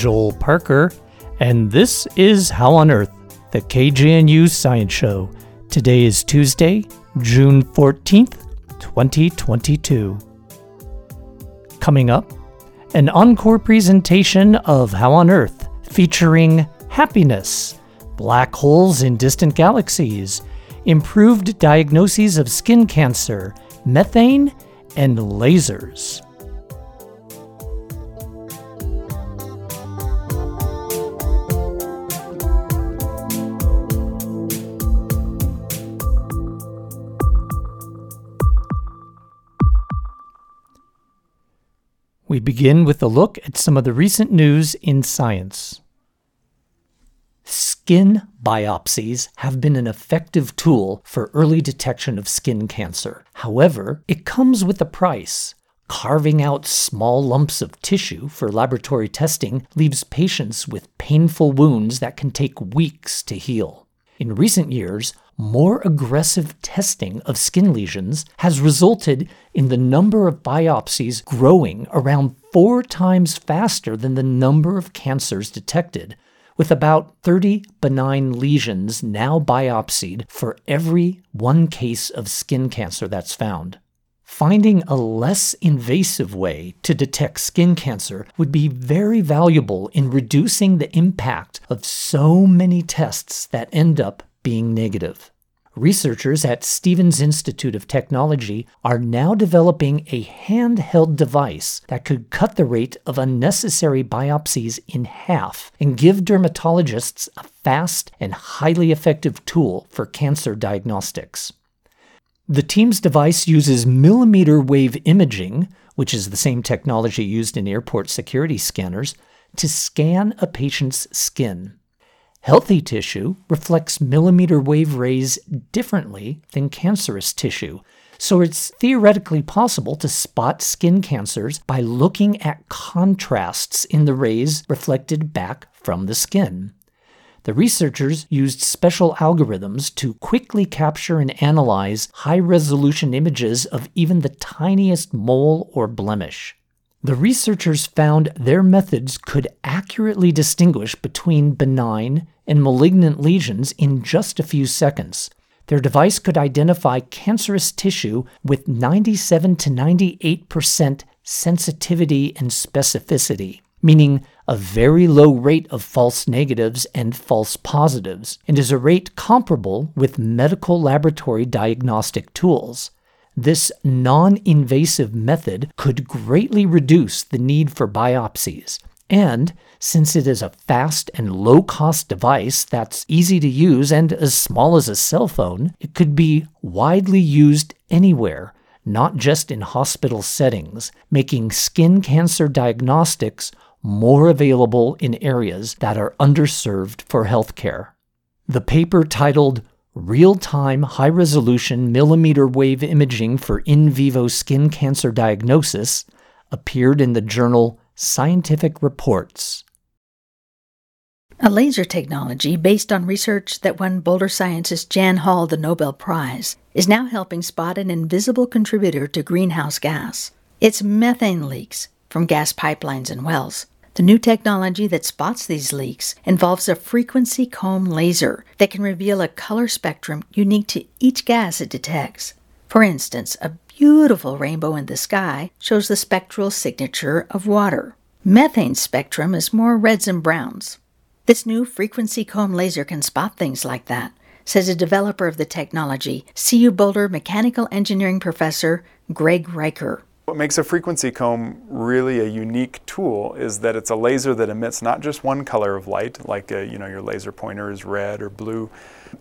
Joel Parker, and this is How on Earth, the KGNU Science Show. Today is Tuesday, June 14th, 2022. Coming up, an encore presentation of How on Earth featuring happiness, black holes in distant galaxies, improved diagnoses of skin cancer, methane, and lasers. We begin with a look at some of the recent news in science. Skin biopsies have been an effective tool for early detection of skin cancer. However, it comes with a price. Carving out small lumps of tissue for laboratory testing leaves patients with painful wounds that can take weeks to heal. In recent years, more aggressive testing of skin lesions has resulted in the number of biopsies growing around four times faster than the number of cancers detected, with about 30 benign lesions now biopsied for every one case of skin cancer that's found. Finding a less invasive way to detect skin cancer would be very valuable in reducing the impact of so many tests that end up being negative. Researchers at Stevens Institute of Technology are now developing a handheld device that could cut the rate of unnecessary biopsies in half and give dermatologists a fast and highly effective tool for cancer diagnostics. The team's device uses millimeter wave imaging, which is the same technology used in airport security scanners, to scan a patient's skin. Healthy tissue reflects millimeter wave rays differently than cancerous tissue, so it's theoretically possible to spot skin cancers by looking at contrasts in the rays reflected back from the skin. The researchers used special algorithms to quickly capture and analyze high resolution images of even the tiniest mole or blemish. The researchers found their methods could accurately distinguish between benign and malignant lesions in just a few seconds. Their device could identify cancerous tissue with 97 to 98% sensitivity and specificity, meaning a very low rate of false negatives and false positives, and is a rate comparable with medical laboratory diagnostic tools. This non invasive method could greatly reduce the need for biopsies. And since it is a fast and low cost device that's easy to use and as small as a cell phone, it could be widely used anywhere, not just in hospital settings, making skin cancer diagnostics more available in areas that are underserved for healthcare. The paper titled real time high resolution millimeter wave imaging for in vivo skin cancer diagnosis appeared in the journal Scientific Reports. A laser technology based on research that won Boulder scientist Jan Hall the Nobel Prize is now helping spot an invisible contributor to greenhouse gas. It's methane leaks from gas pipelines and wells. The new technology that spots these leaks involves a frequency comb laser that can reveal a color spectrum unique to each gas it detects. For instance, a beautiful rainbow in the sky shows the spectral signature of water. Methane spectrum is more reds and browns. This new frequency comb laser can spot things like that, says a developer of the technology, CU Boulder mechanical engineering professor Greg Rieker. What makes a frequency comb really a unique tool is that it's a laser that emits not just one color of light, like a, you know your laser pointer is red or blue.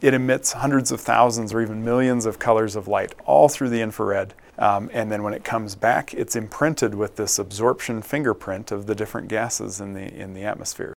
It emits hundreds of thousands or even millions of colors of light all through the infrared. Um, and then when it comes back, it's imprinted with this absorption fingerprint of the different gases in the in the atmosphere.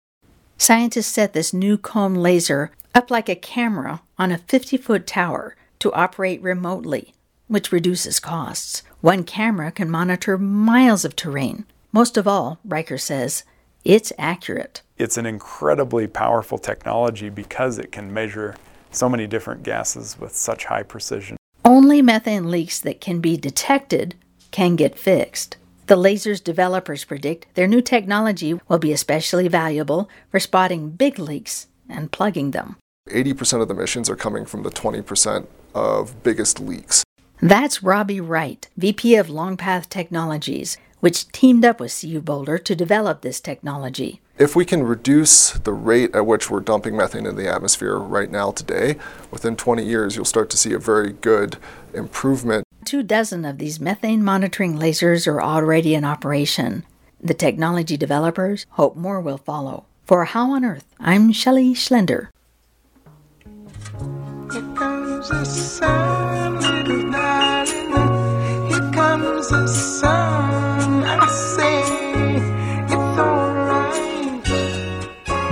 Scientists set this new comb laser up like a camera on a 50 foot tower to operate remotely which reduces costs. One camera can monitor miles of terrain. Most of all, Rieker says, it's accurate. It's an incredibly powerful technology because it can measure so many different gases with such high precision. Only methane leaks that can be detected can get fixed. The lasers developers predict their new technology will be especially valuable for spotting big leaks and plugging them. 80% of the emissions are coming from the 20% of biggest leaks. That's Robbie Wright, VP of Longpath Technologies, which teamed up with CU Boulder to develop this technology. If we can reduce the rate at which we're dumping methane into the atmosphere right now today, within 20 years you'll start to see a very good improvement. Two dozen of these methane monitoring lasers are already in operation. The technology developers hope more will follow. For How on Earth, I'm Shelley Schlender.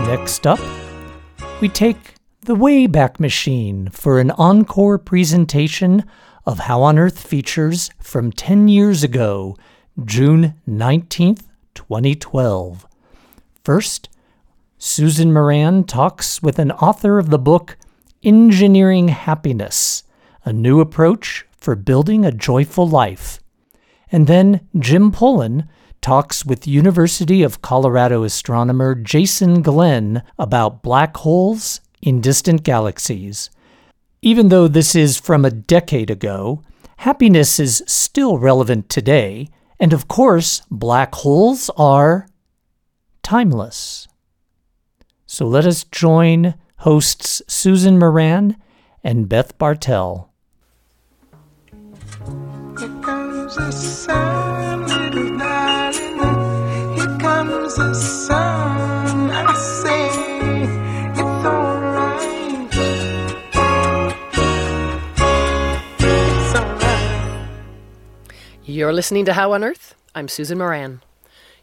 Next up, we take the Wayback Machine for an encore presentation of How on Earth features from 10 years ago, June 19th, 2012. First, Susan Moran talks with an author of the book Engineering Happiness A New Approach for Building a Joyful Life. And then Jim Pullen talks with University of Colorado astronomer Jason Glenn about black holes in distant galaxies. Even though this is from a decade ago, happiness is still relevant today, and of course, black holes are timeless. So let us join hosts Susan Moran and Beth Bartel. Here comes the sun, You're listening to How on Earth? I'm Susan Moran.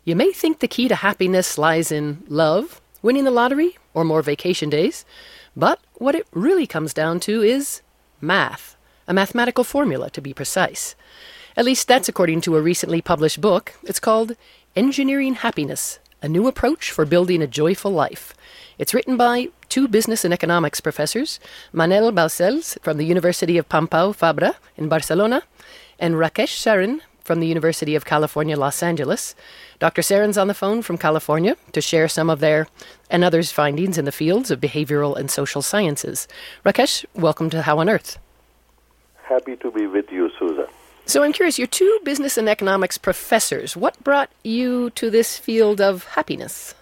You may think the key to happiness lies in love winning the lottery, or more vacation days. But what it really comes down to is math, a mathematical formula to be precise. At least that's according to a recently published book. It's called Engineering Happiness A New Approach for Building a Joyful Life. It's written by two business and economics professors, Manel Baucells from the University of Pompeu Fabra in Barcelona, and Rakesh Sarin from the University of California, Los Angeles. Dr. Sarin's on the phone from California to share some of their and others' findings in the fields of behavioral and social sciences. Rakesh, welcome to How on Earth. Happy to be with you, Susan. So I'm curious, you're two business and economics professors. What brought you to this field of happiness?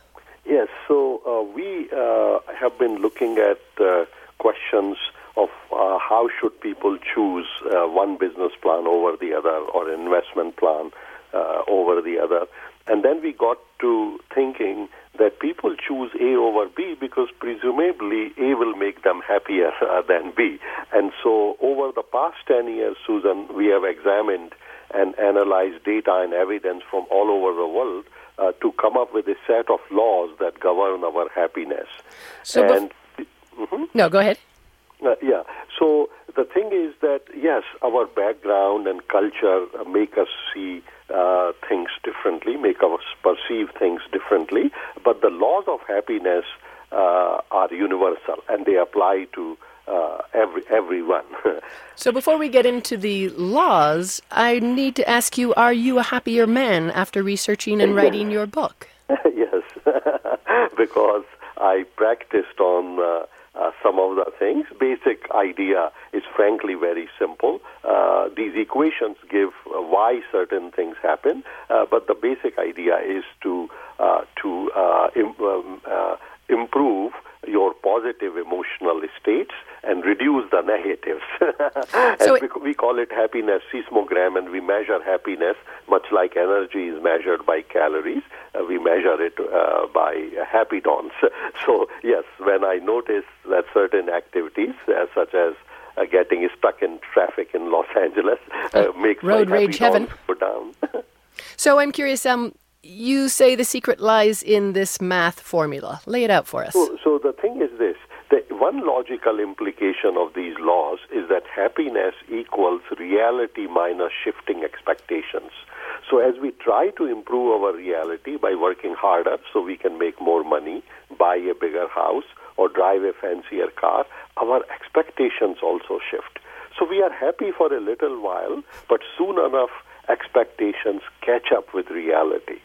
Yes, so uh, we uh, have been looking at uh, questions of uh, how should people choose uh, one business plan over the other or investment plan uh, over the other. And then we got to thinking that people choose A over B because presumably A will make them happier uh, than B. And so over the past 10 years, Susan, we have examined and analyzed data and evidence from all over the world uh, to come up with a set of laws that govern our happiness. So and, bef- mm-hmm. No, go ahead. Uh, yeah. So the thing is that, yes, our background and culture make us see uh, things differently, make us perceive things differently, but the laws of happiness uh, are universal and they apply to uh, every everyone. so before we get into the laws, I need to ask you: Are you a happier man after researching and writing your book? yes, because I practiced on uh, some of the things. Basic idea is frankly very simple. Uh, these equations give uh, why certain things happen, uh, but the basic idea is to uh, to uh, Im- um, improve your positive emotional states and reduce the negatives. so we, we call it happiness seismogram, and we measure happiness much like energy is measured by calories. Uh, we measure it uh, by happydons. So yes, when I notice that certain activities, uh, such as uh, getting stuck in traffic in Los Angeles, uh, makes road rage heaven go down. so I'm curious. Um, you say the secret lies in this math formula. Lay it out for us. So, so the thing is this. The one logical implication of these laws is that happiness equals reality minus shifting expectations. So as we try to improve our reality by working harder so we can make more money, buy a bigger house, or drive a fancier car, our expectations also shift. So we are happy for a little while, but soon enough expectations catch up with reality.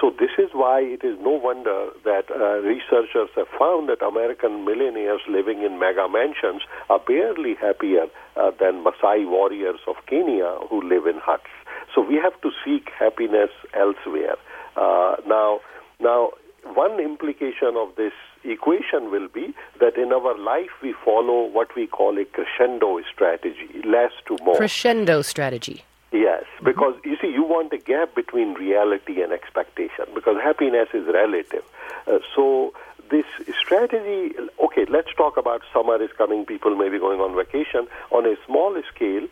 So this is why it is no wonder that uh, researchers have found that American millionaires living in mega mansions are barely happier uh, than Maasai warriors of Kenya who live in huts. So we have to seek happiness elsewhere. Uh, now, now one implication of this equation will be that in our life we follow what we call a crescendo strategy, less to more. Crescendo strategy. Yes, because you see, you want a gap between reality and expectation because happiness is relative. Uh, so, this strategy, okay, let's talk about summer is coming, people may be going on vacation. On a small scale,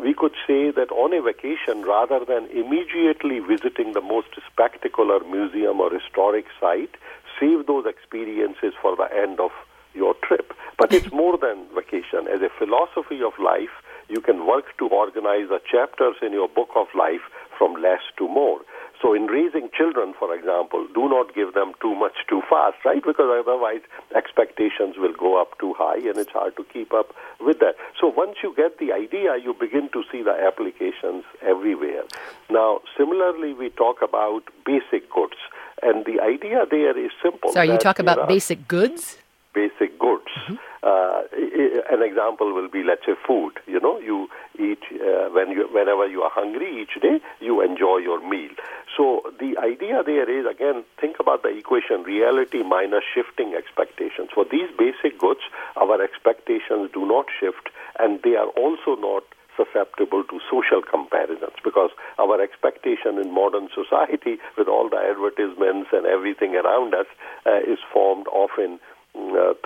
we could say that on a vacation, rather than immediately visiting the most spectacular museum or historic site, save those experiences for the end of your trip. But it's more than vacation. As a philosophy of life, you can work to organize the chapters in your book of life from less to more. So, in raising children, for example, do not give them too much too fast, right? Because otherwise expectations will go up too high and it's hard to keep up with that. So, once you get the idea, you begin to see the applications everywhere. Now, similarly, we talk about basic goods. And the idea there is simple. So, you talk about basic goods? Basic goods. Mm-hmm. Uh, an example will be, let's say, food. You know, you eat uh, when you, whenever you are hungry each day, you enjoy your meal. So the idea there is again, think about the equation: reality minus shifting expectations. For these basic goods, our expectations do not shift, and they are also not susceptible to social comparisons because our expectation in modern society, with all the advertisements and everything around us, uh, is formed often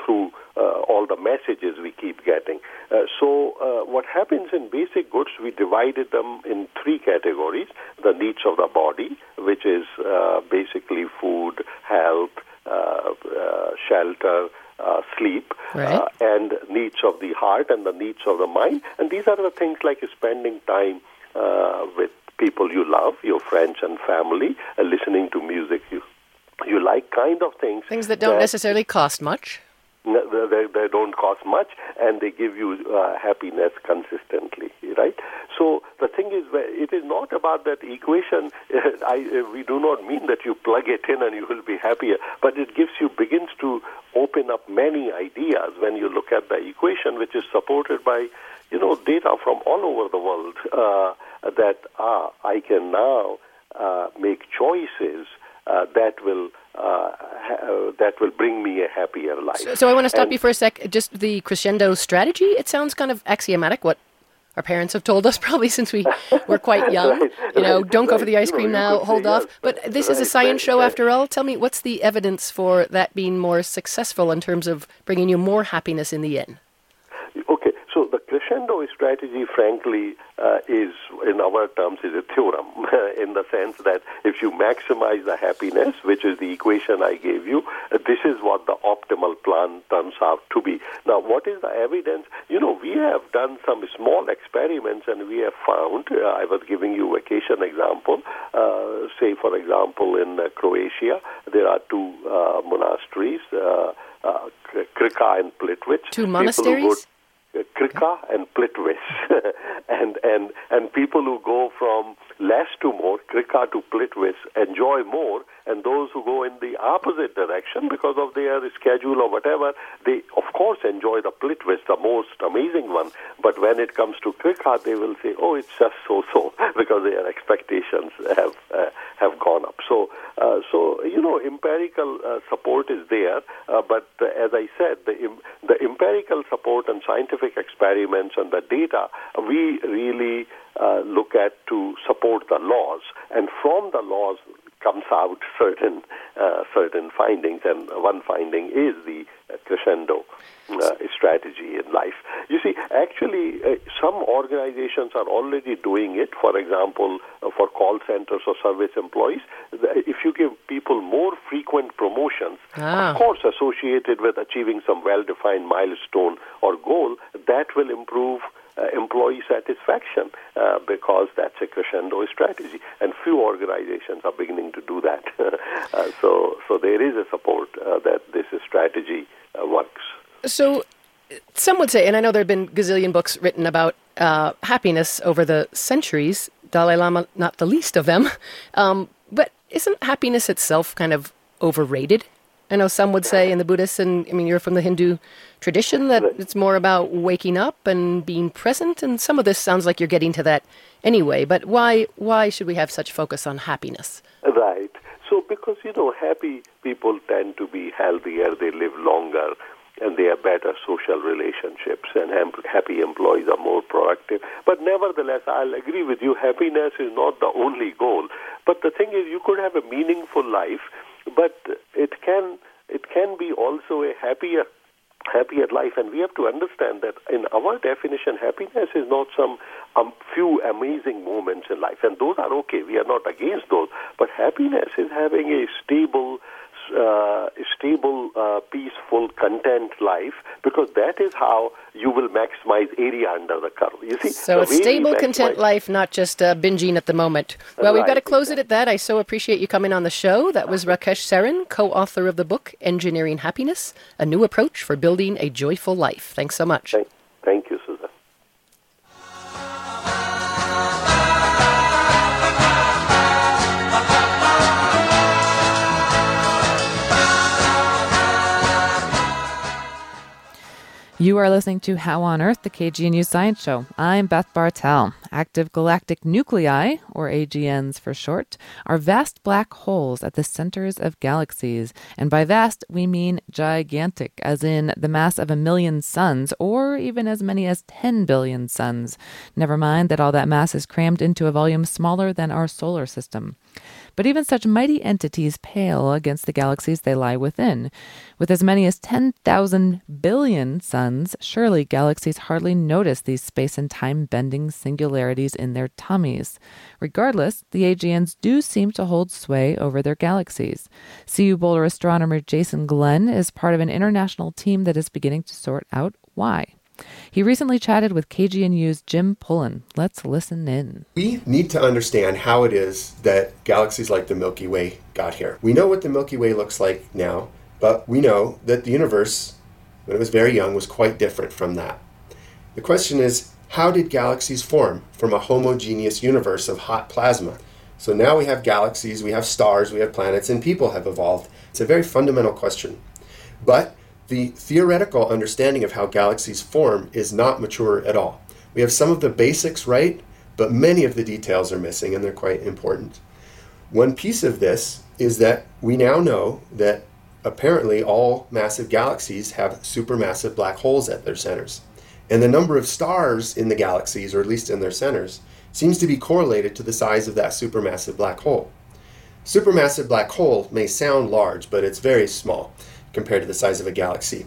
through uh, all the messages we keep getting. Uh, so, uh, what happens in basic goods, we divided them in three categories the needs of the body, which is uh, basically food, health, uh, shelter. sleep right. and needs of the heart and the needs of the mind, and these are the things like spending time with people you love, your friends and family, listening to music you you like kind of things. Things that don't that necessarily cost much. They, don't cost much, and they give you uh, happiness consistently, right? So the thing is, it is not about that equation. I, we do not mean that you plug it in and you will be happier, but it gives you begins to open up many ideas when you look at the equation, which is supported by you know data from all over the world. Uh, that ah, I can now uh, make choices uh, that will uh, ha- that will bring me a happier life. So, so I want to stop and you for a sec. Just the crescendo strategy. It sounds kind of axiomatic. What our parents have told us probably since we were quite young. right, you know, right, don't go right. for the ice cream you now, hold off. Yes, but this is a science show after all. Tell me, what's the evidence for that being more successful in terms of bringing you more happiness in the end? Crescendo strategy, frankly, uh, is, in our terms, is a theorem in the sense that if you maximize the happiness, which is the equation I gave you, uh, this is what the optimal plan turns out to be. Now, what is the evidence? You know, we have done some small experiments and we have found, uh, I was giving you vacation example, uh, say, for example, in uh, Croatia, there are two uh, monasteries, Krka and Plitvice. Two monasteries? Krka and Plitvice, and and and people who go from less to more, Krka to Plitvice, enjoy more, and those who go in the opposite direction because of their schedule or whatever, they of course enjoy the Plitvice, the most amazing one. But when it comes to Krka, they will say, "Oh, it's just so-so," because their expectations have uh, have gone up. So, uh, so you know, empirical uh, support is there, uh, but uh, as I said, the the empirical support and scientific experiments and the data we really uh, look at to support the laws, and from the laws comes out certain uh, certain findings, and one finding is the crescendo uh, strategy in life. You see, actually, uh, some organizations are already doing it. For example, uh, for call centers or service employees, if you give people more frequent promotions, ah. of course associated with achieving some well-defined milestone or goal, that will improve uh, employee satisfaction uh, because that's a crescendo strategy, and few organizations are beginning to do that. uh, so, so there is a support uh, that this strategy uh, works. So, some would say, and I know there have been gazillion books written about uh, happiness over the centuries. Dalai Lama, not the least of them. Um, but isn't happiness itself kind of overrated? I know some would say in the Buddhist, and I mean, you're from the Hindu tradition, that it's more about waking up and being present. And some of this sounds like you're getting to that anyway. But why, why should we have such focus on happiness? Right. So, because, you know, happy people tend to be healthier, they live longer, and they have better social relationships, and happy employees are more productive. But nevertheless, I'll agree with you, happiness is not the only goal. But the thing is, you could have a meaningful life but it can it can be also a happier happier life. And we have to understand that in our definition happiness is not some um, few amazing moments in life. And those are okay. We are not against those. But happiness is having a stable uh, stable, uh, peaceful, content life because that is how you will maximize area under the curve. You see, so a stable, content life, not just uh, binging at the moment. Well, right. we've got to close it at that. I so appreciate you coming on the show. That was Rakesh Sarin, co-author of the book Engineering Happiness: A New Approach for Building a Joyful Life. Thanks so much. You are listening to How on Earth, the KGNU Science Show. I'm Beth Bartel. Active galactic nuclei, or AGNs for short, are vast black holes at the centers of galaxies. And by vast, we mean gigantic, as in the mass of a million suns, or even as many as 10 billion suns. Never mind that all that mass is crammed into a volume smaller than our solar system. But even such mighty entities pale against the galaxies they lie within. With as many as 10,000 billion suns, surely galaxies hardly notice these space and time bending singularities in their tummies. Regardless, the AGNs do seem to hold sway over their galaxies. CU Boulder astronomer Jason Glenn is part of an international team that is beginning to sort out why. He recently chatted with KGNU's Jim Pullen. Let's listen in. We need to understand how it is that galaxies like the Milky Way got here. We know what the Milky Way looks like now, but we know that the universe, when it was very young, was quite different from that. The question is, how did galaxies form from a homogeneous universe of hot plasma? So now we have galaxies, we have stars, we have planets, and people have evolved. It's a very fundamental question. But the theoretical understanding of how galaxies form is not mature at all. We have some of the basics right, but many of the details are missing, and they're quite important. One piece of this is that we now know that apparently all massive galaxies have supermassive black holes at their centers. And the number of stars in the galaxies, or at least in their centers, seems to be correlated to the size of that supermassive black hole. Supermassive black hole may sound large, but it's very small compared to the size of a galaxy.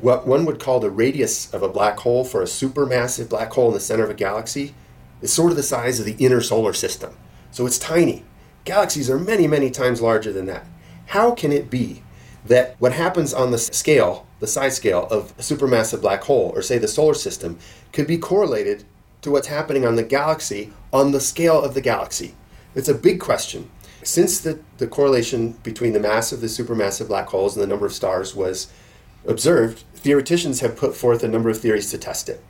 What one would call the radius of a black hole for a supermassive black hole in the center of a galaxy is sort of the size of the inner solar system. So it's tiny. Galaxies are many, many times larger than that. How can it be that what happens on the scale, the size scale of a supermassive black hole, or say the solar system, could be correlated to what's happening on the galaxy on the scale of the galaxy? It's a big question. Since the, the correlation between the mass of the supermassive black holes and the number of stars was observed, theoreticians have put forth a number of theories to test it.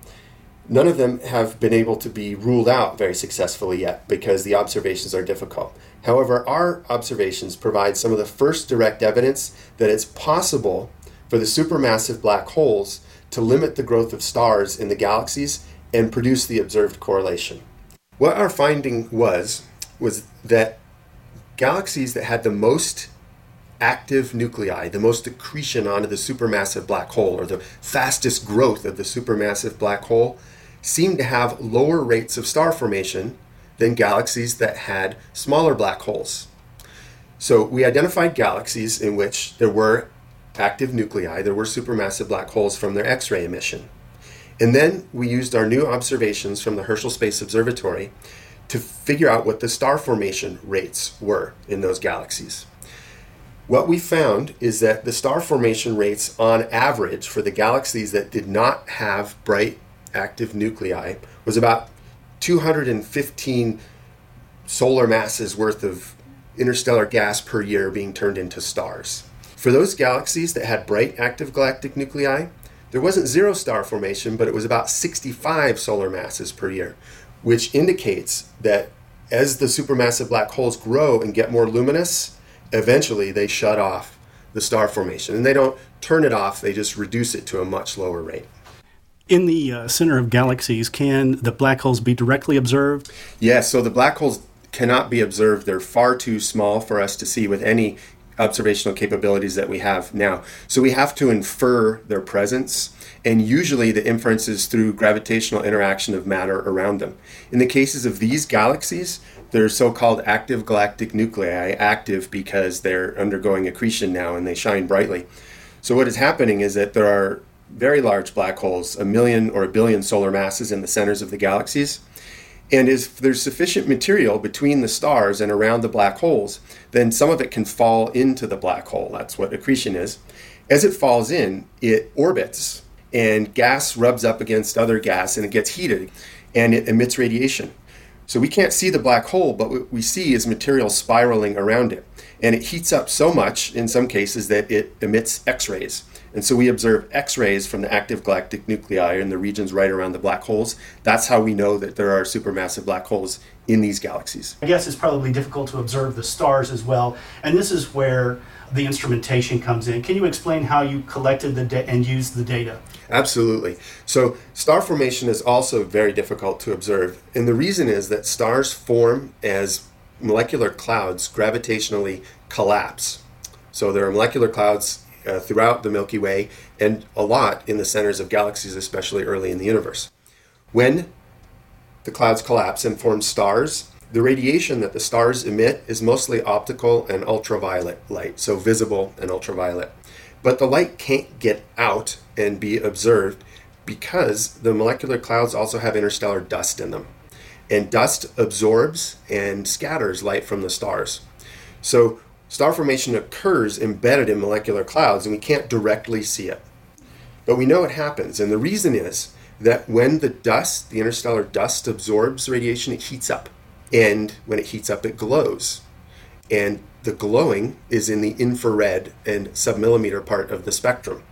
None of them have been able to be ruled out very successfully yet because the observations are difficult. However, our observations provide some of the first direct evidence that it's possible for the supermassive black holes to limit the growth of stars in the galaxies and produce the observed correlation. What our finding was was that galaxies that had the most active nuclei, the most accretion onto the supermassive black hole, or the fastest growth of the supermassive black hole, seemed to have lower rates of star formation than galaxies that had smaller black holes. So we identified galaxies in which there were active nuclei, there were supermassive black holes from their X ray emission. And then we used our new observations from the Herschel Space Observatory to figure out what the star formation rates were in those galaxies. What we found is that the star formation rates on average for the galaxies that did not have bright active nuclei was about 215 solar masses worth of interstellar gas per year being turned into stars. For those galaxies that had bright active galactic nuclei, there wasn't zero star formation, but it was about 65 solar masses per year, which indicates that as the supermassive black holes grow and get more luminous, eventually they shut off the star formation. And they don't turn it off, they just reduce it to a much lower rate. In the uh, center of galaxies, can the black holes be directly observed? Yes, so the black holes cannot be observed. They're far too small for us to see with any observational capabilities that we have now. So we have to infer their presence, and usually the inference is through gravitational interaction of matter around them. In the cases of these galaxies, they're so called active galactic nuclei, active because they're undergoing accretion now and they shine brightly. So, what is happening is that there are very large black holes, a million or a billion solar masses in the centers of the galaxies. And if there's sufficient material between the stars and around the black holes, then some of it can fall into the black hole. That's what accretion is. As it falls in, it orbits, and gas rubs up against other gas and it gets heated and it emits radiation. So we can't see the black hole, but what we see is material spiraling around it. And it heats up so much in some cases that it emits X rays. And so we observe X rays from the active galactic nuclei in the regions right around the black holes. That's how we know that there are supermassive black holes in these galaxies. I guess it's probably difficult to observe the stars as well. And this is where the instrumentation comes in. Can you explain how you collected the da- and used the data? Absolutely. So, star formation is also very difficult to observe. And the reason is that stars form as molecular clouds gravitationally collapse. So, there are molecular clouds uh, throughout the Milky Way and a lot in the centers of galaxies, especially early in the universe. When the clouds collapse and form stars, the radiation that the stars emit is mostly optical and ultraviolet light, so visible and ultraviolet. But the light can't get out and be observed because the molecular clouds also have interstellar dust in them. And dust absorbs and scatters light from the stars. So star formation occurs embedded in molecular clouds and we can't directly see it. But we know it happens. And the reason is that when the dust, the interstellar dust, absorbs radiation, it heats up. And when it heats up, it glows. And the glowing is in the infrared and submillimeter part of the spectrum.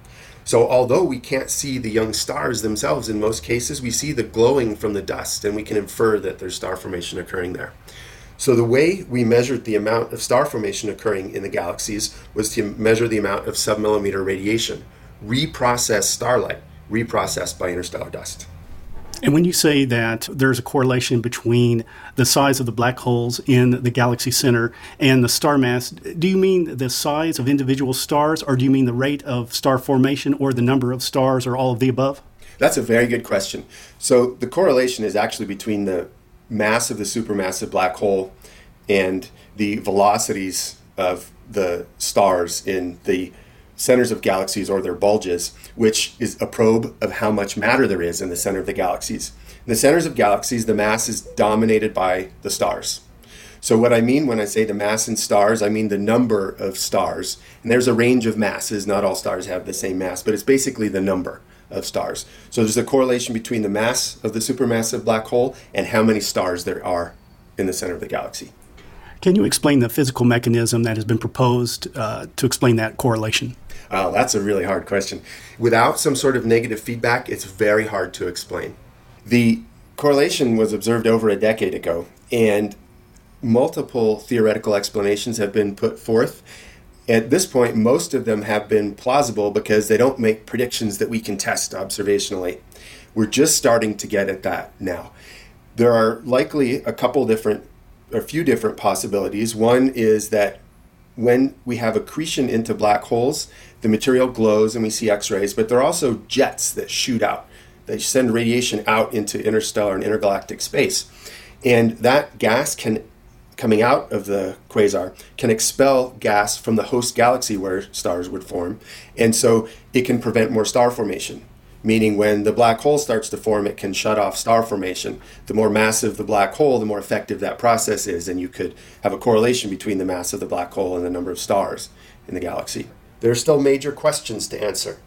So, although we can't see the young stars themselves in most cases, we see the glowing from the dust and we can infer that there's star formation occurring there. So, the way we measured the amount of star formation occurring in the galaxies was to measure the amount of submillimeter radiation, reprocessed starlight, reprocessed by interstellar dust. And when you say that there's a correlation between the size of the black holes in the galaxy center and the star mass, do you mean the size of individual stars, or do you mean the rate of star formation, or the number of stars, or all of the above? That's a very good question. So the correlation is actually between the mass of the supermassive black hole and the velocities of the stars in the centers of galaxies or their bulges, which is a probe of how much matter there is in the center of the galaxies. In the centers of galaxies, the mass is dominated by the stars. So, what I mean when I say the mass in stars, I mean the number of stars. And there's a range of masses. Not all stars have the same mass, but it's basically the number of stars. So, there's a correlation between the mass of the supermassive black hole and how many stars there are in the center of the galaxy. Can you explain the physical mechanism that has been proposed uh, to explain that correlation? Oh, that's a really hard question. Without some sort of negative feedback, it's very hard to explain. The correlation was observed over a decade ago, and multiple theoretical explanations have been put forth. At this point, most of them have been plausible because they don't make predictions that we can test observationally. We're just starting to get at that now. There are likely a couple different, a few different possibilities. One is that when we have accretion into black holes, the material glows and we see X rays, but there are also jets that shoot out. They send radiation out into interstellar and intergalactic space. And that gas can, coming out of the quasar, can expel gas from the host galaxy where stars would form. And so it can prevent more star formation meaning when the black hole starts to form, it can shut off star formation. The more massive the black hole, the more effective that process is, and you could have a correlation between the mass of the black hole and the number of stars in the galaxy. There are still major questions to answer.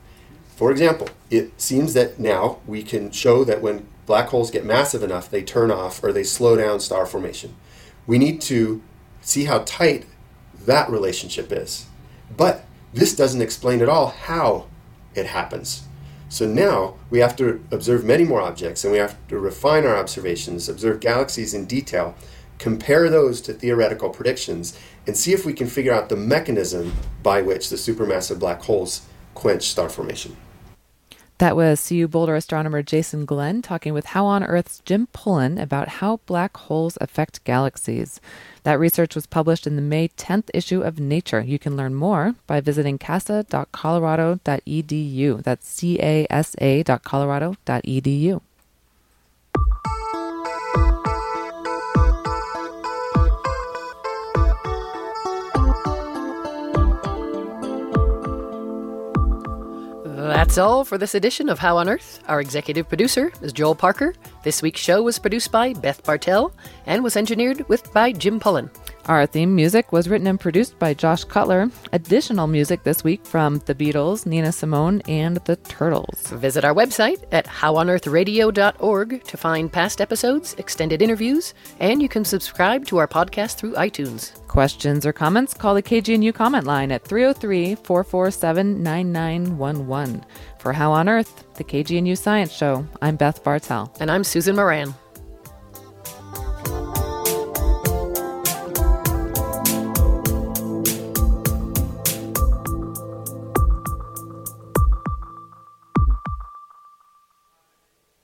For example, it seems that now we can show that when black holes get massive enough, they turn off or they slow down star formation. We need to see how tight that relationship is. But this doesn't explain at all how it happens. So now we have to observe many more objects and we have to refine our observations, observe galaxies in detail, compare those to theoretical predictions, and see if we can figure out the mechanism by which the supermassive black holes quench star formation. That was CU Boulder astronomer Jason Glenn talking with How on Earth's Jim Pullen about how black holes affect galaxies. That research was published in the May 10th issue of Nature. You can learn more by visiting casa.colorado.edu. That's C A S A.colorado.edu. That's all for this edition of How on Earth. Our executive producer is Joel Parker. This week's show was produced by Beth Bartel and was engineered with by Jim Pullen. Our theme music was written and produced by Josh Cutler. Additional music this week from The Beatles, Nina Simone, and The Turtles. Visit our website at howonearthradio.org to find past episodes, extended interviews, and you can subscribe to our podcast through iTunes. Questions or comments? Call the KGNU comment line at 303 447 9911. For How on Earth, the KGNU Science Show, I'm Beth Bartel. And I'm Susan Moran.